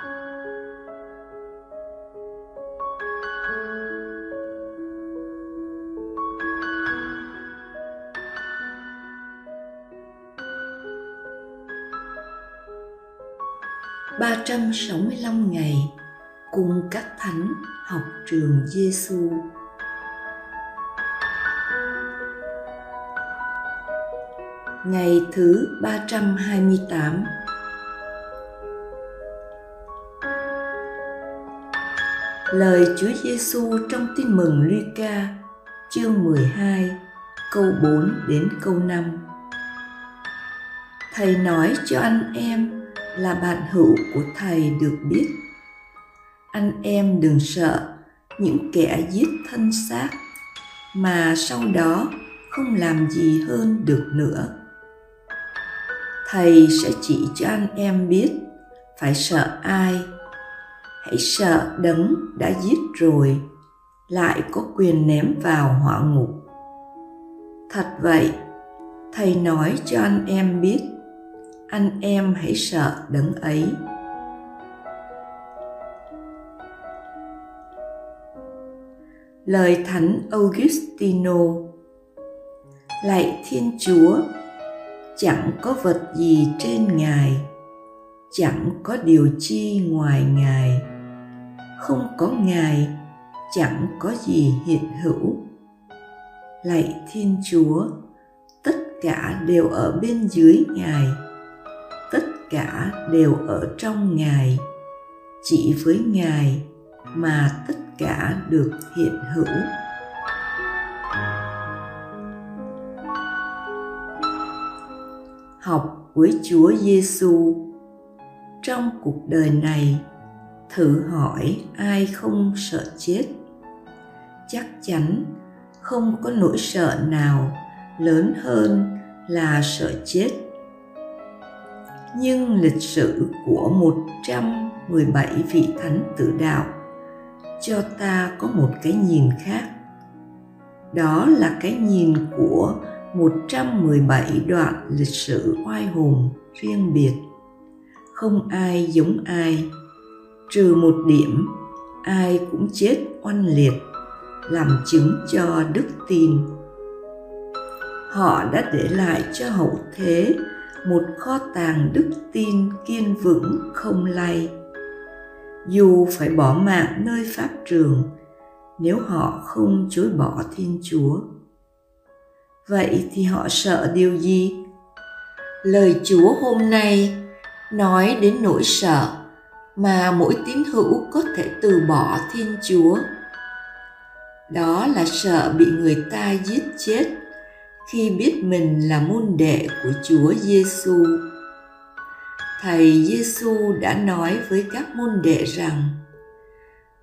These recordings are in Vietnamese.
ba trăm sáu mươi lăm ngày cùng các thánh học trường Giêsu. Ngày thứ 328 Lời Chúa Giêsu trong Tin mừng Luca, chương 12 câu 4 đến câu 5 Thầy nói cho anh em là bạn hữu của thầy được biết. Anh em đừng sợ, những kẻ giết thân xác, mà sau đó không làm gì hơn được nữa. Thầy sẽ chỉ cho anh em biết, phải sợ ai hãy sợ đấng đã giết rồi, lại có quyền ném vào hỏa ngục. Thật vậy, thầy nói cho anh em biết, anh em hãy sợ đấng ấy. Lời thánh augustino, lạy thiên chúa, chẳng có vật gì trên ngài chẳng có điều chi ngoài ngài. Không có ngài, chẳng có gì hiện hữu. Lạy thiên chúa, tất cả đều ở bên dưới ngài. Tất cả đều ở trong ngài. Chỉ với ngài mà tất cả được hiện hữu. Học với Chúa Giêsu trong cuộc đời này, thử hỏi ai không sợ chết chắc chắn không có nỗi sợ nào lớn hơn là sợ chết nhưng lịch sử của 117 vị thánh tử đạo cho ta có một cái nhìn khác. Đó là cái nhìn của 117 đoạn lịch sử oai hùng riêng biệt. Không ai giống ai, trừ một điểm, ai cũng chết oanh liệt, làm chứng cho đức tin. Họ đã để lại cho hậu thế một kho tàng đức tin kiên vững không lay. Dù phải bỏ mạng nơi pháp trường nếu họ không chối bỏ thiên chúa. Vậy thì họ sợ điều gì? Lời chúa hôm nay nói đến nỗi sợ mà mỗi tín hữu có thể từ bỏ thiên chúa đó là sợ bị người ta giết chết khi biết mình là môn đệ của Chúa Giêsu. Thầy Giêsu đã nói với các môn đệ rằng: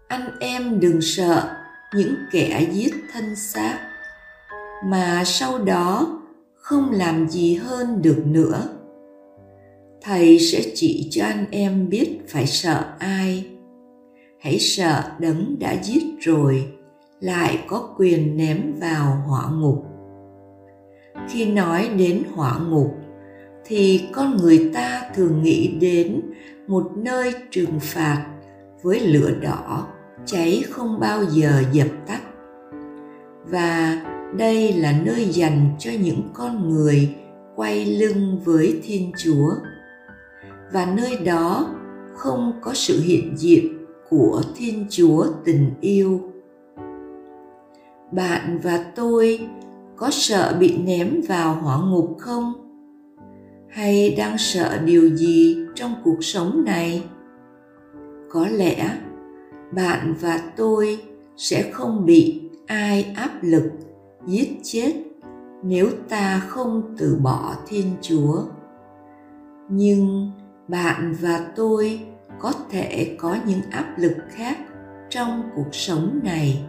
Anh em đừng sợ những kẻ giết thân xác, mà sau đó không làm gì hơn được nữa. Thầy sẽ chỉ cho anh em biết phải sợ ai. Hãy sợ đấng đã giết rồi, lại có quyền ném vào hỏa ngục. Khi nói đến hỏa ngục, thì con người ta thường nghĩ đến một nơi trừng phạt với lửa đỏ, cháy không bao giờ dập tắt. Và đây là nơi dành cho những con người quay lưng với thiên chúa và nơi đó không có sự hiện diện của thiên chúa tình yêu. Bạn và tôi có sợ bị ném vào hỏa ngục không? Hay đang sợ điều gì trong cuộc sống này? Có lẽ bạn và tôi sẽ không bị ai áp lực, giết chết nếu ta không từ bỏ thiên chúa. Nhưng bạn và tôi có thể có những áp lực khác trong cuộc sống này.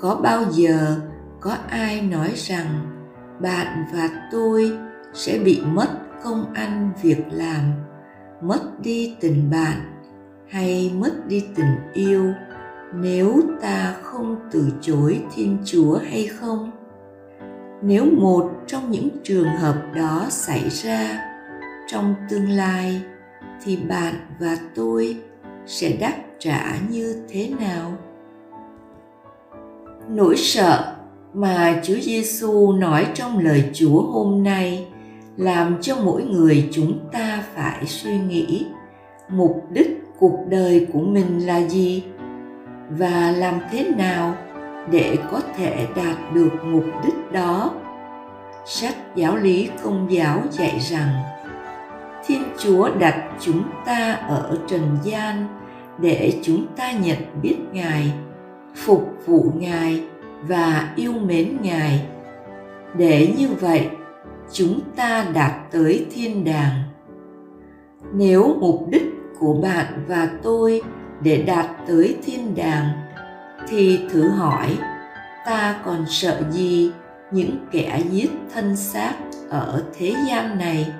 Có bao giờ có ai nói rằng bạn và tôi sẽ bị mất công ăn việc làm, mất đi tình bạn hay mất đi tình yêu nếu ta không từ chối thiên chúa hay không? Nếu một trong những trường hợp đó xảy ra trong tương lai thì bạn và tôi sẽ đáp trả như thế nào? Nỗi sợ mà Chúa Giêsu nói trong lời Chúa hôm nay làm cho mỗi người chúng ta phải suy nghĩ mục đích cuộc đời của mình là gì và làm thế nào để có thể đạt được mục đích đó. Sách giáo lý công giáo dạy rằng thiên chúa đặt chúng ta ở trần gian để chúng ta nhận biết ngài, phục vụ ngài và yêu mến ngài. Để như vậy, chúng ta đạt tới thiên đàng. Nếu mục đích của bạn và tôi để đạt tới thiên đàng, thì thử hỏi, ta còn sợ gì những kẻ giết thân xác ở thế gian này?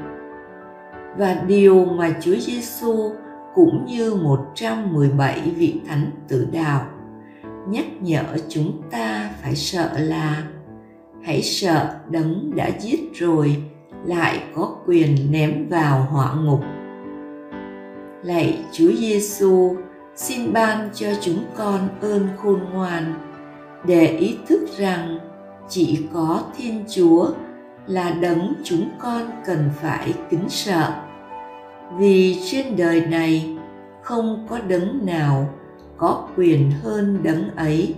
Và điều mà Chúa Giêsu cũng như 117 vị thánh tử đạo nhắc nhở chúng ta phải sợ là, hãy sợ đấng đã giết rồi lại có quyền ném vào hỏa ngục. Lạy Chúa Giêsu xin ban cho chúng con ơn khôn ngoan, để ý thức rằng chỉ có Thiên Chúa là đấng chúng con cần phải kính sợ. Vì trên đời này không có đấng nào có quyền hơn đấng ấy.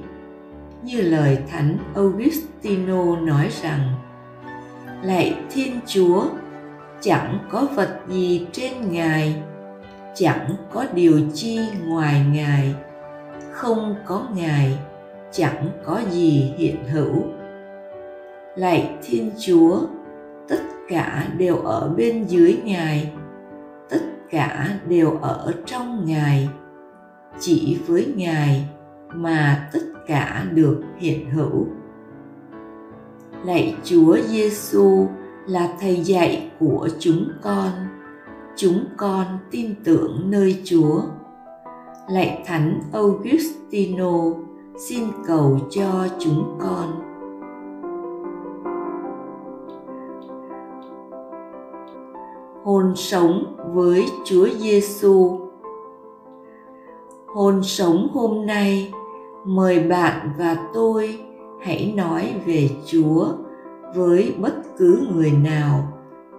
Như lời Thánh Augustino nói rằng: Lạy Thiên Chúa, chẳng có vật gì trên Ngài chẳng có điều chi ngoài ngài không có ngài chẳng có gì hiện hữu lạy thiên chúa tất cả đều ở bên dưới ngài tất cả đều ở trong ngài chỉ với ngài mà tất cả được hiện hữu lạy chúa giêsu là thầy dạy của chúng con chúng con tin tưởng nơi Chúa. Lạy Thánh Augustino, xin cầu cho chúng con. Hôn sống với Chúa Giêsu. Hôn sống hôm nay, mời bạn và tôi hãy nói về Chúa với bất cứ người nào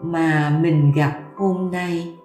mà mình gặp hôm nay